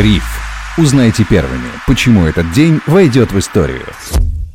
Бриф. Узнайте первыми, почему этот день войдет в историю.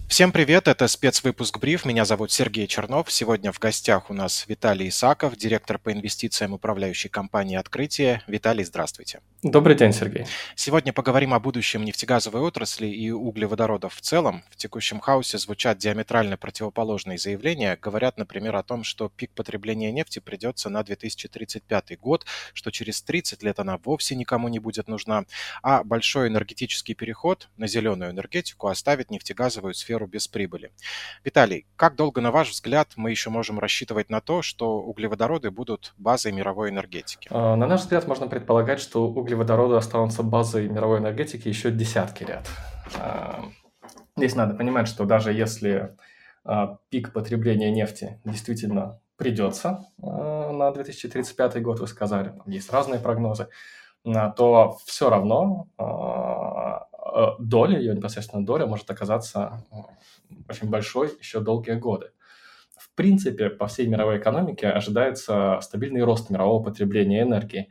Всем привет, это спецвыпуск «Бриф». Меня зовут Сергей Чернов. Сегодня в гостях у нас Виталий Исаков, директор по инвестициям управляющей компании «Открытие». Виталий, здравствуйте. Добрый день, Сергей. Сегодня поговорим о будущем нефтегазовой отрасли и углеводородов в целом. В текущем хаосе звучат диаметрально противоположные заявления. Говорят, например, о том, что пик потребления нефти придется на 2035 год, что через 30 лет она вовсе никому не будет нужна, а большой энергетический переход на зеленую энергетику оставит нефтегазовую сферу без прибыли. Виталий, как долго, на ваш взгляд, мы еще можем рассчитывать на то, что углеводороды будут базой мировой энергетики? А, на наш взгляд, можно предполагать, что углеводороды останутся базой мировой энергетики еще десятки лет. А, здесь надо понимать, что даже если а, пик потребления нефти действительно придется на 2035 год, вы сказали, есть разные прогнозы, то все равно доля, ее непосредственно доля может оказаться э, очень большой еще долгие годы. В принципе, по всей мировой экономике ожидается стабильный рост мирового потребления энергии.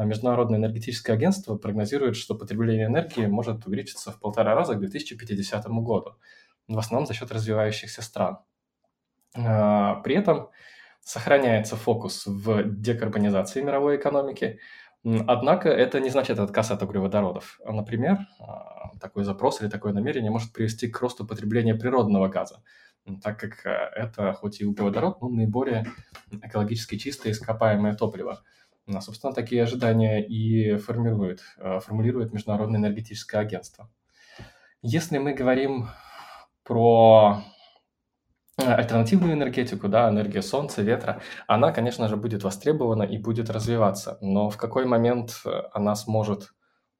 А Международное энергетическое агентство прогнозирует, что потребление энергии может увеличиться в полтора раза к 2050 году, в основном за счет развивающихся стран. А, при этом сохраняется фокус в декарбонизации мировой экономики, Однако это не значит отказ от углеводородов. Например, а, такой запрос или такое намерение может привести к росту потребления природного газа, так как это, хоть и углеводород, но наиболее экологически чистое ископаемое топливо. Собственно, такие ожидания и формирует, э, формулирует Международное энергетическое агентство. Если мы говорим про Э, альтернативную энергетику, да, энергия солнца, ветра, она, конечно же, будет востребована и будет развиваться. Но в какой момент э, она сможет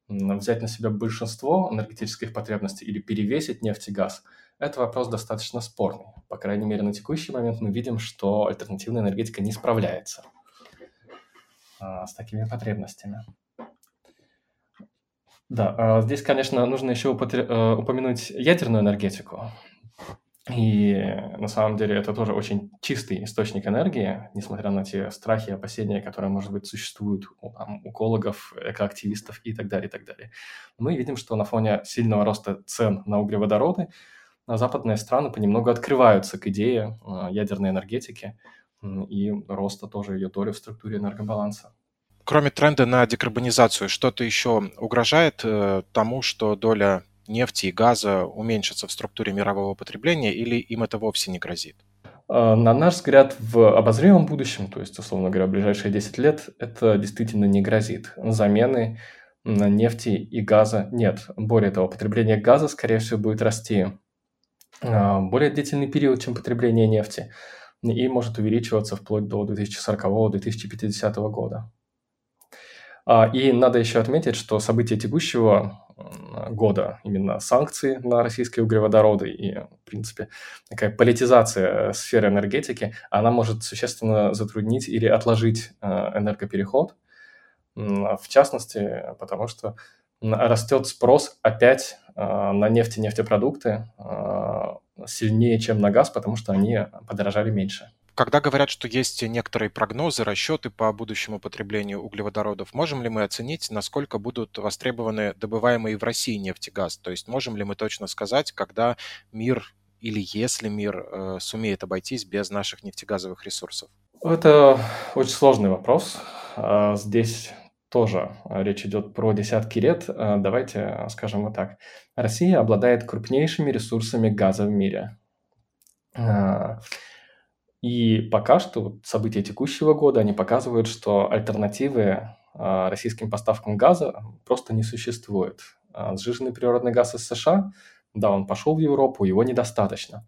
взять на себя большинство энергетических потребностей или перевесить нефть и газ, это вопрос достаточно спорный. По крайней мере, на текущий момент мы видим, что альтернативная энергетика не справляется с такими потребностями. Да, а, здесь, конечно, нужно еще э, упомянуть ядерную энергетику. И на самом деле это тоже очень чистый источник энергии, несмотря на те страхи и опасения, которые, может быть, существуют у там, экологов, экоактивистов и так далее, и так далее. Мы видим, что на фоне сильного роста цен на углеводороды западные страны понемногу открываются к идее а, ядерной энергетики и роста тоже ее доли в структуре энергобаланса. Кроме тренда на декарбонизацию, что-то еще угрожает э, тому, что доля нефти и газа уменьшатся в структуре мирового потребления или им это вовсе не грозит? А, на наш взгляд, в обозримом будущем, то есть, условно говоря, в ближайшие 10 лет, это действительно не грозит. Замены нефти и газа нет. Более того, потребление газа, скорее всего, будет расти а, более длительный период, чем потребление нефти, и может увеличиваться вплоть до 2040-2050 года. А, и надо еще отметить, что события текущего года именно санкции на российские углеводороды и, в принципе, такая политизация сферы энергетики, она может существенно затруднить или отложить э, энергопереход, в частности, потому что растет спрос опять э, на нефть и нефтепродукты э, сильнее, чем на газ, потому что они подорожали меньше. Когда говорят, что есть некоторые прогнозы, расчеты по будущему потреблению углеводородов, можем ли мы оценить, насколько будут востребованы добываемые в России нефть и газ? То есть можем ли мы точно сказать, когда мир или если мир э, сумеет обойтись без наших нефтегазовых ресурсов? Это очень сложный вопрос. А, здесь тоже речь идет про десятки лет. А, давайте скажем вот так. Россия обладает крупнейшими ресурсами газа в мире. И пока что события текущего года, они показывают, что альтернативы российским поставкам газа просто не существует. Сжиженный природный газ из США, да, он пошел в Европу, его недостаточно.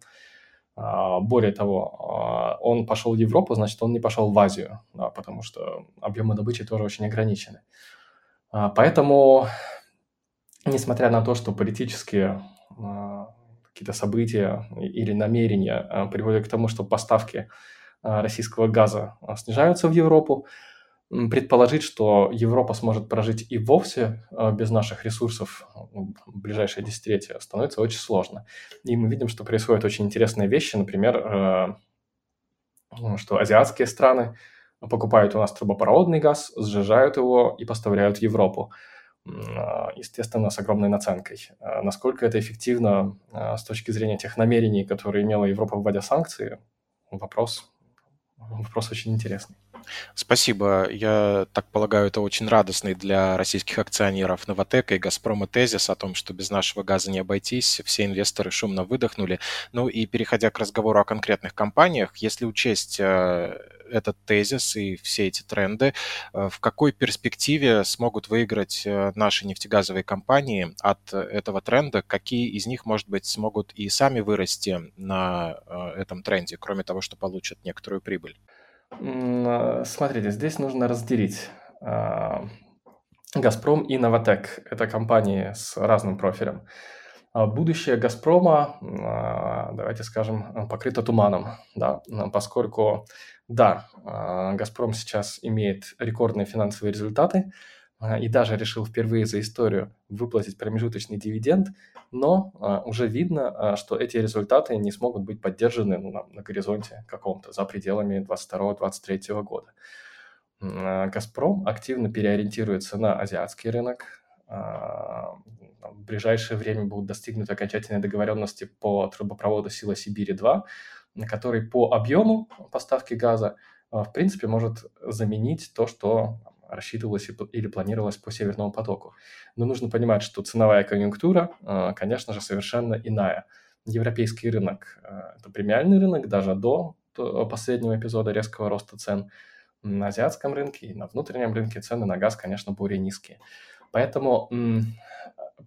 Более того, он пошел в Европу, значит, он не пошел в Азию, да, потому что объемы добычи тоже очень ограничены. Поэтому, несмотря на то, что политические какие-то события или намерения а, приводят к тому, что поставки а, российского газа а, снижаются в Европу, предположить, что Европа сможет прожить и вовсе без наших ресурсов в ближайшее десятилетие, становится очень сложно. И мы видим, что происходят очень интересные вещи, например, что азиатские страны покупают у нас трубопроводный газ, сжижают его и поставляют в Европу. естественно, с огромной наценкой. Насколько это эффективно с точки зрения тех намерений, которые имела Европа, вводя санкции, вопрос, вопрос очень интересный. Спасибо. Я так полагаю, это очень радостный для российских акционеров Новотека и Газпрома тезис о том, что без нашего газа не обойтись. Все инвесторы шумно выдохнули. Ну и переходя к разговору о конкретных компаниях, если учесть э, этот тезис и все эти тренды, э, в какой перспективе смогут выиграть э, наши нефтегазовые компании от этого тренда? Какие из них, может быть, смогут и сами вырасти на этом тренде, кроме того, что получат некоторую прибыль? А, смотрите, здесь нужно разделить а, «Газпром» и «Новотек». Это компании с разным профилем. А будущее «Газпрома», давайте скажем, покрыто туманом, да, поскольку, да, «Газпром» сейчас имеет рекордные финансовые результаты – а, и даже решил впервые за историю выплатить промежуточный дивиденд, но а, уже видно, а, что эти результаты не смогут быть поддержаны ну, на горизонте каком-то, за пределами 2022-2023 года. «Газпром» активно переориентируется на азиатский рынок. В ближайшее время будут достигнуты окончательные договоренности по трубопроводу «Сила Сибири-2», который по объему поставки газа в принципе может заменить то, что рассчитывалось или планировалось по Северному потоку. Но нужно понимать, что ценовая конъюнктура, а, конечно же, совершенно иная. Европейский рынок а, – это премиальный рынок даже до последнего эпизода резкого роста цен. На азиатском рынке и на внутреннем рынке цены на газ, конечно, более низкие. Поэтому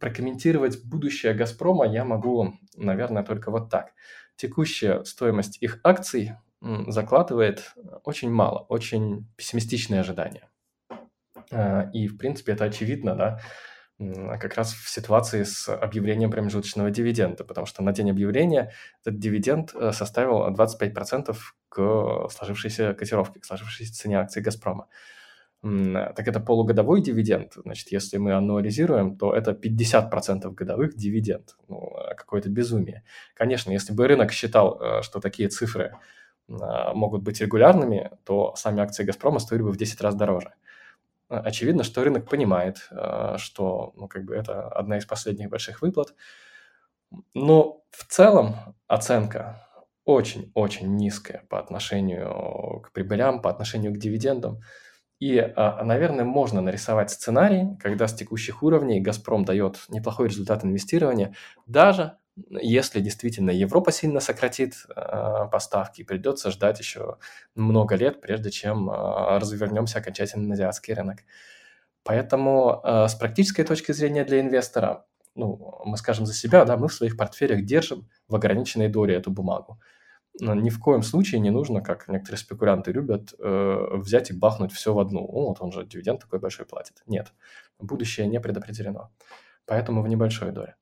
прокомментировать будущее «Газпрома» я могу, наверное, только вот так. Текущая стоимость их акций закладывает очень мало, очень пессимистичные ожидания. Э, и, в принципе, это очевидно, да, как раз в ситуации с объявлением промежуточного дивиденда, потому что на день объявления этот дивиденд э, составил 25% к сложившейся котировке, к сложившейся цене акций «Газпрома». Так это полугодовой дивиденд. Значит, если мы анализируем, то это 50% годовых дивиденд. Ну, э, какое-то безумие. Конечно, если бы рынок считал, что такие цифры могут быть регулярными, то сами акции «Газпрома» стоили бы в 10 раз дороже. Очевидно, что рынок понимает, что ну, как бы это одна из последних больших выплат. Но в целом оценка очень-очень низкая по отношению к прибылям, по отношению к дивидендам. И, а, наверное, можно нарисовать сценарий, когда с текущих уровней «Газпром» дает неплохой результат инвестирования, даже если действительно Европа сильно сократит э, поставки, придется ждать еще много лет, прежде чем э, развернемся окончательно на азиатский рынок. Поэтому э, с практической точки зрения для инвестора, ну, мы скажем за себя, да, мы в своих портфелях держим в ограниченной доле эту бумагу. Ни в коем случае не нужно, как некоторые спекулянты любят, э, взять и бахнуть все в одну. Ну, вот он же дивиденд такой большой платит. Нет, будущее не предопределено. Поэтому в небольшой доле.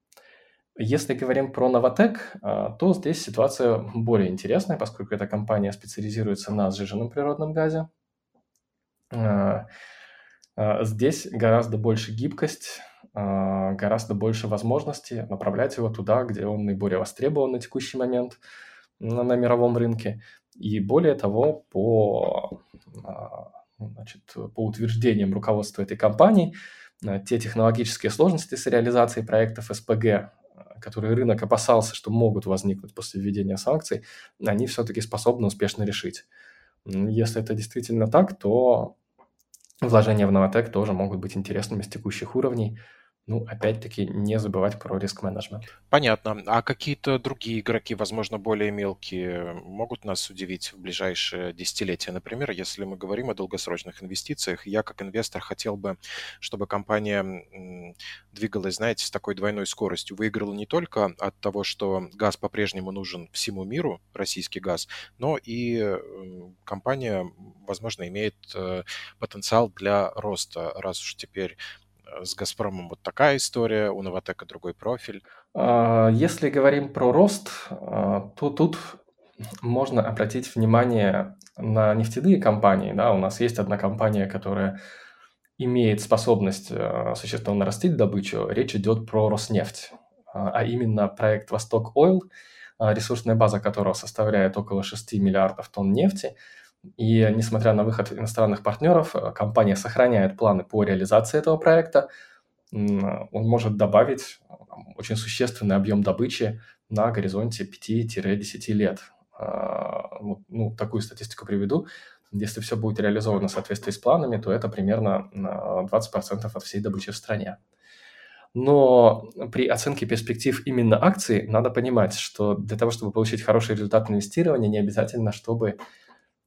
Если говорим про Новотек, а, то здесь ситуация более интересная, поскольку эта компания специализируется на сжиженном природном газе. А, здесь гораздо больше гибкость, гораздо больше возможностей направлять его туда, где он наиболее востребован на текущий момент на, на мировом рынке. И более того, по, значит, по утверждениям руководства этой компании, те технологические сложности с реализацией проектов СПГ которые рынок опасался, что могут возникнуть после введения санкций, они все-таки способны успешно решить. Если это действительно так, то вложения в Новотек тоже могут быть интересными с текущих уровней – ну, опять-таки, не забывать про риск-менеджмент. Понятно. А какие-то другие игроки, возможно, более мелкие, могут нас удивить в ближайшие десятилетия? Например, если мы говорим о долгосрочных инвестициях, я как инвестор хотел бы, чтобы компания двигалась, знаете, с такой двойной скоростью. Выиграла не только от того, что газ по-прежнему нужен всему миру, российский газ, но и компания, возможно, имеет э, потенциал для роста, раз уж теперь с «Газпромом» вот такая история, у «Новотека» другой профиль. А, если говорим про рост, а, то тут можно обратить внимание на нефтяные компании. Да, у нас есть одна компания, которая имеет способность а, существенно нарастить добычу. Речь идет про Роснефть, а именно проект «Восток Ойл», ресурсная база которого составляет около 6 миллиардов тонн нефти – и несмотря на выход иностранных партнеров, э, компания сохраняет планы по реализации этого проекта. он может добавить очень существенный объем добычи на горизонте 5-10 лет. А, ну, такую статистику приведу. Если все будет реализовано в соответствии с планами, то это примерно 20% от всей добычи в стране. Но при оценке перспектив именно акций надо понимать, что для того, чтобы получить хороший результат инвестирования, не обязательно, чтобы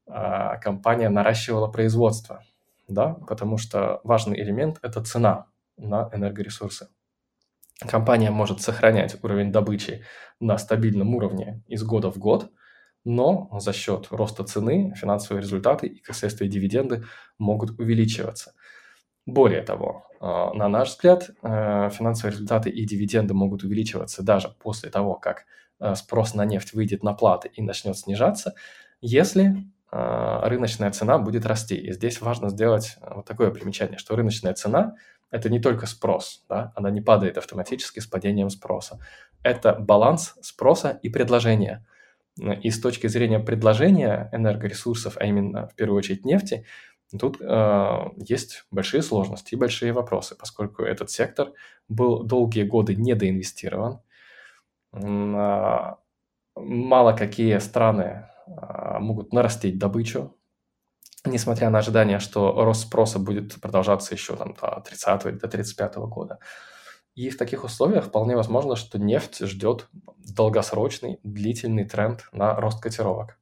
компания наращивала производство, да, потому что важный элемент – это цена на энергоресурсы. Компания может сохранять уровень добычи на стабильном уровне из года в год, но за счет роста цены финансовые результаты и, как следствие, дивиденды могут увеличиваться. Более того, а, на наш взгляд, э, финансовые результаты и дивиденды могут увеличиваться даже после того, как спрос на нефть выйдет на платы и начнет снижаться, если а, рыночная цена будет расти. И здесь важно сделать э, вот такое примечание, что рыночная цена – это не только спрос, да? она не падает автоматически с падением спроса. Это баланс спроса и предложения. И с точки зрения предложения энергоресурсов, а именно в первую очередь нефти, тут э, есть большие сложности и большие вопросы, поскольку этот сектор был долгие годы недоинвестирован. Мало какие страны а, могут нарастить добычу, несмотря на ожидание, что рост спроса будет продолжаться еще там, до 30 или до 35 года. И в таких условиях вполне возможно, что нефть ждет долгосрочный, длительный тренд на рост котировок.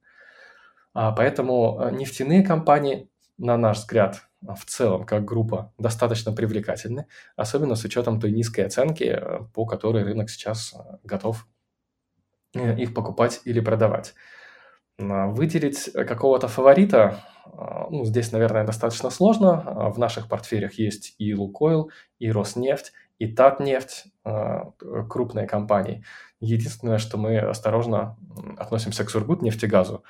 А, поэтому э, нефтяные компании, на наш взгляд, в целом, как группа, достаточно привлекательны, особенно с учетом той низкой оценки, э, по которой рынок сейчас э, готов их покупать или продавать. Выделить какого-то фаворита, а, ну, здесь, наверное, достаточно сложно. А, в наших портфелях есть и Лукойл, и Роснефть, и Татнефть, а, крупные компании. Единственное, что мы осторожно относимся к Сургутнефтегазу,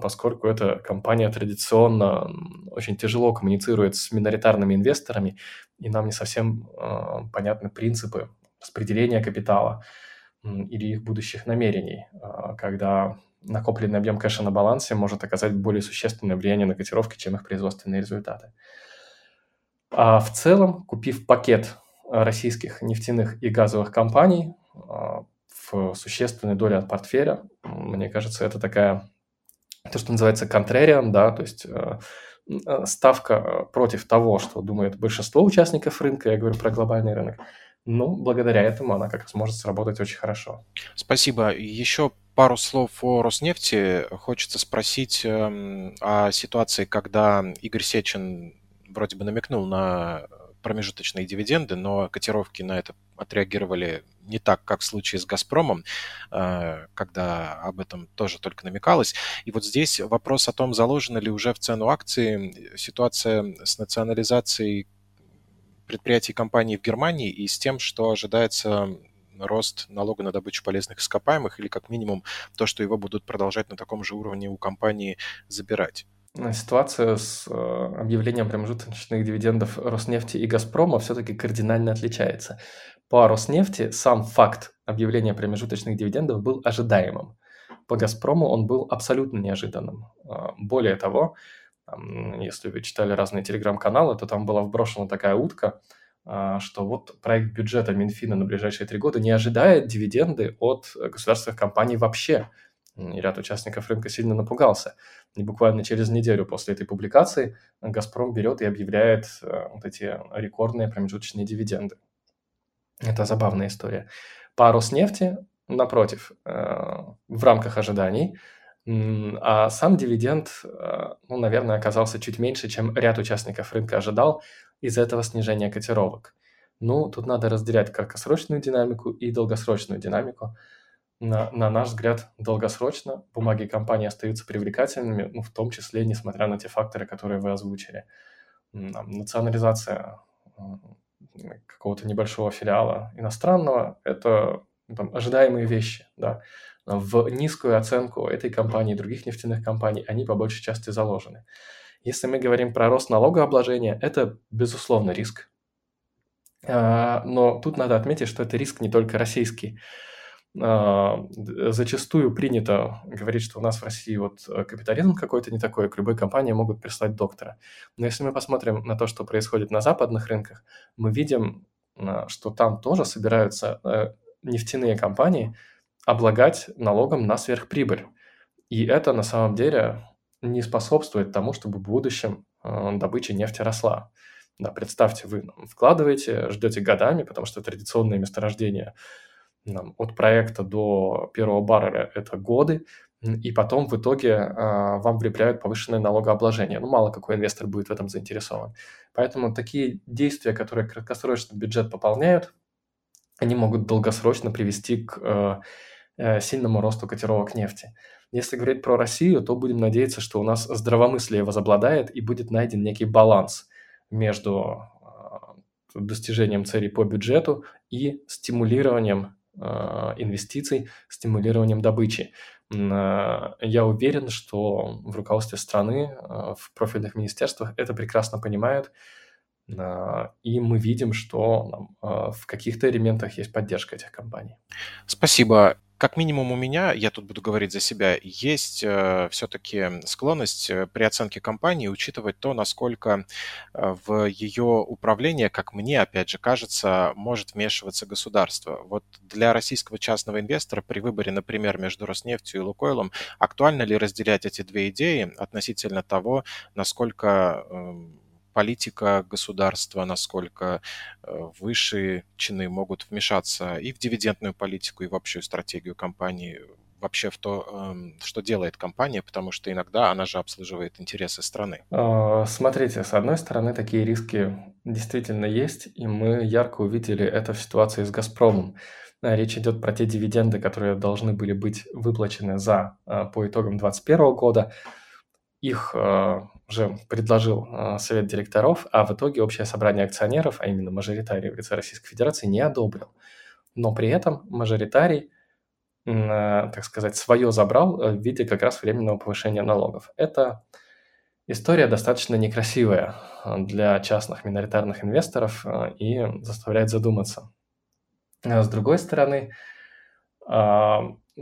поскольку эта компания традиционно очень тяжело коммуницирует с миноритарными инвесторами, и нам не совсем понятны принципы распределения капитала или их будущих намерений, когда накопленный объем кэша на балансе может оказать более существенное влияние на котировки, чем их производственные результаты. А в целом, купив пакет российских нефтяных и газовых компаний а, в существенной доле от портфеля, мне кажется, это такая, то, что называется contrarian, да, то есть э, э, ставка против того, что думает большинство участников рынка, я говорю про глобальный рынок, ну, благодаря этому она как раз может сработать очень хорошо. Спасибо. Еще пару слов о Роснефти. Хочется спросить эм, о ситуации, когда Игорь Сечин вроде бы намекнул на промежуточные дивиденды, но котировки на это отреагировали не так, как в случае с «Газпромом», э, когда об этом тоже только намекалось. И вот здесь вопрос о том, заложена ли уже в цену акции ситуация с национализацией предприятий компаний в Германии и с тем, что ожидается рост налога на добычу полезных ископаемых или как минимум то, что его будут продолжать на таком же уровне у компании забирать. Ситуация с э, объявлением промежуточных дивидендов Роснефти и Газпрома все-таки кардинально отличается. По Роснефти сам факт объявления промежуточных дивидендов был ожидаемым. По Газпрому он был абсолютно неожиданным. Э, более того, если вы читали разные телеграм-каналы, то там была вброшена такая утка – а, что вот проект бюджета Минфина на ближайшие три года не ожидает дивиденды от государственных компаний вообще. И ряд участников рынка сильно напугался. И буквально через неделю после этой публикации «Газпром» берет и объявляет э, вот эти рекордные промежуточные дивиденды. Это забавная история. По Роснефти, напротив, э, в рамках ожиданий, а сам дивиденд, э, ну, наверное, оказался чуть меньше, чем ряд участников рынка ожидал, из этого снижения котировок. Ну, тут надо разделять краткосрочную динамику и долгосрочную динамику. На, на наш взгляд, долгосрочно бумаги компании остаются привлекательными, ну, в том числе, несмотря на те факторы, которые вы озвучили. Национализация какого-то небольшого филиала иностранного – это ну, там, ожидаемые вещи, да. В низкую оценку этой компании и других нефтяных компаний они по большей части заложены. Если мы говорим про рост налогообложения, это, безусловно, риск. А, но тут надо отметить, что это риск не только российский. А, зачастую принято говорить, что у нас в России вот капитализм какой-то не такой, к любой компании могут прислать доктора. Но если мы посмотрим на то, что происходит на западных рынках, мы видим что там тоже собираются нефтяные компании облагать налогом на сверхприбыль. И это на самом деле не способствует тому, чтобы в будущем добыча нефти росла. Да, представьте, вы вкладываете, ждете годами, потому что традиционные месторождения там, от проекта до первого барреля – это годы, и потом в итоге а, вам влепляют повышенное налогообложение. Ну, мало какой инвестор будет в этом заинтересован. Поэтому такие действия, которые краткосрочно бюджет пополняют, они могут долгосрочно привести к э, э, сильному росту котировок нефти. Если говорить про Россию, то будем надеяться, что у нас здравомыслие возобладает и будет найден некий баланс между а, достижением целей по бюджету и стимулированием а, инвестиций, стимулированием добычи. Я уверен, что в руководстве страны, в профильных министерствах это прекрасно понимают, и мы видим, что в каких-то элементах есть поддержка этих компаний. Спасибо. Как минимум у меня, я тут буду говорить за себя, есть э, все-таки склонность э, при оценке компании учитывать то, насколько э, в ее управление, как мне, опять же, кажется, может вмешиваться государство. Вот для российского частного инвестора при выборе, например, между Роснефтью и Лукойлом, актуально ли разделять эти две идеи относительно того, насколько э, политика государства, насколько э, высшие чины могут вмешаться и в дивидендную политику, и в общую стратегию компании, вообще в то, эм, что делает компания, потому что иногда она же обслуживает интересы страны. А, смотрите, с одной стороны, такие риски действительно есть, и мы ярко увидели это в ситуации с «Газпромом». А, речь идет про те дивиденды, которые должны были быть выплачены за, а, по итогам 2021 года. Их уже предложил э, Совет директоров, а в итоге Общее собрание акционеров, а именно мажоритарий в лице Российской Федерации, не одобрил. Но при этом мажоритарий, э, так сказать, свое забрал э, в виде как раз временного повышения налогов. Это история достаточно некрасивая для частных миноритарных инвесторов и заставляет задуматься. С другой стороны,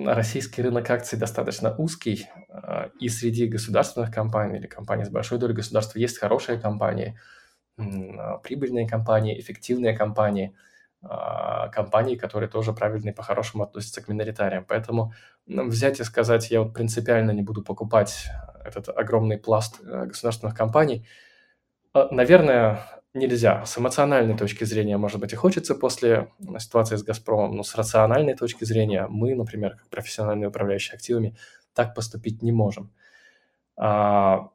российский рынок акций достаточно узкий, а, и среди государственных компаний или компаний с большой долей государства есть хорошие компании, прибыльные компании, эффективные компании, а, компании, которые тоже правильно и по-хорошему относятся к миноритариям. Поэтому взять и сказать, я вот принципиально не буду покупать этот огромный пласт государственных компаний, наверное, нельзя. С эмоциональной точки зрения, может быть, и хочется после ситуации с «Газпромом», но с рациональной точки зрения мы, например, как профессиональные управляющие активами, так поступить не можем. А,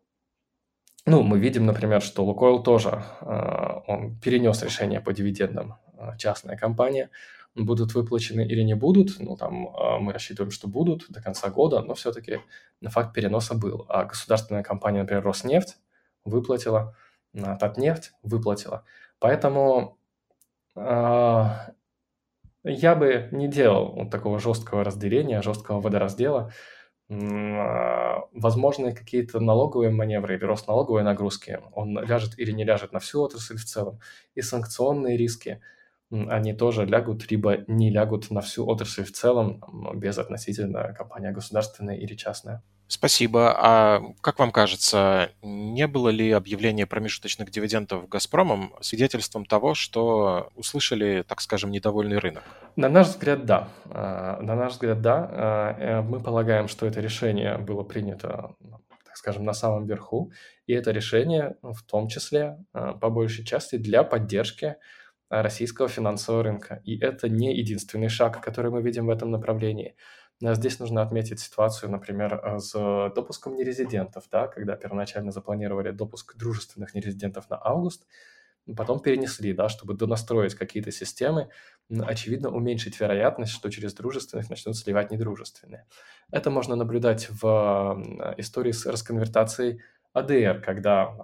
ну, мы видим, например, что Лукойл тоже, а, он перенес решение по дивидендам, а, частная компания, будут выплачены или не будут, ну, там а, мы рассчитываем, что будут до конца года, но все-таки факт переноса был. А государственная компания, например, Роснефть, выплатила Татнефть выплатила. Поэтому э, я бы не делал вот такого жесткого разделения, жесткого водораздела. Э, возможны какие-то налоговые маневры или рост налоговой нагрузки, он ляжет или не ляжет на всю отрасль в целом. И санкционные риски, они тоже лягут, либо не лягут на всю отрасль в целом, без относительно компания государственная или частная. Спасибо. А как вам кажется, не было ли объявление промежуточных дивидендов «Газпромом» свидетельством того, что услышали, так скажем, недовольный рынок? На наш взгляд, да. А, на наш взгляд, да. А, э, мы полагаем, что это решение было принято, так скажем, на самом верху. И это решение в том числе, а, по большей части, для поддержки российского финансового рынка. И это не единственный шаг, который мы видим в этом направлении. Здесь нужно отметить ситуацию, например, э, с допуском нерезидентов, да, когда первоначально запланировали допуск дружественных нерезидентов на август, потом перенесли, да, чтобы донастроить какие-то системы, очевидно, уменьшить вероятность, что через дружественных начнут сливать недружественные. Это можно наблюдать в истории с расконвертацией АДР, когда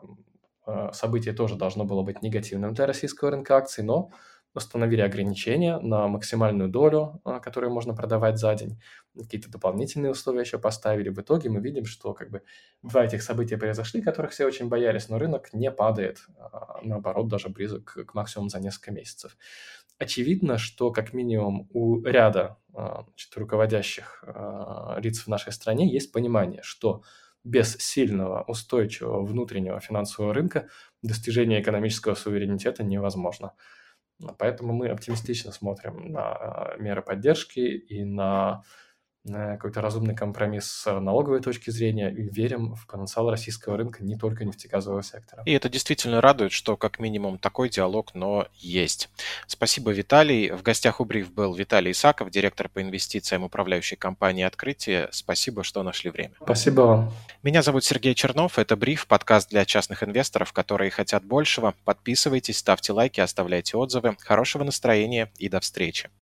событие тоже должно было быть негативным для российского рынка акций, но установили ограничения на максимальную долю, а, которую можно продавать за день, какие-то дополнительные условия еще поставили. В итоге мы видим, что как бы два этих события произошли, которых все очень боялись, но рынок не падает, а, наоборот, даже близок к максимуму за несколько месяцев. Очевидно, что как минимум у ряда значит, руководящих лиц в нашей стране есть понимание, что без сильного, устойчивого внутреннего финансового рынка достижение экономического суверенитета невозможно. Поэтому мы оптимистично смотрим на меры поддержки и на какой-то разумный компромисс с налоговой точки зрения и верим в потенциал российского рынка не только нефтегазового сектора. И это действительно радует, что как минимум такой диалог, но есть. Спасибо, Виталий. В гостях у Бриф был Виталий Исаков, директор по инвестициям управляющей компании «Открытие». Спасибо, что нашли время. Спасибо вам. Меня зовут Сергей Чернов. Это Бриф, подкаст для частных инвесторов, которые хотят большего. Подписывайтесь, ставьте лайки, оставляйте отзывы. Хорошего настроения и до встречи.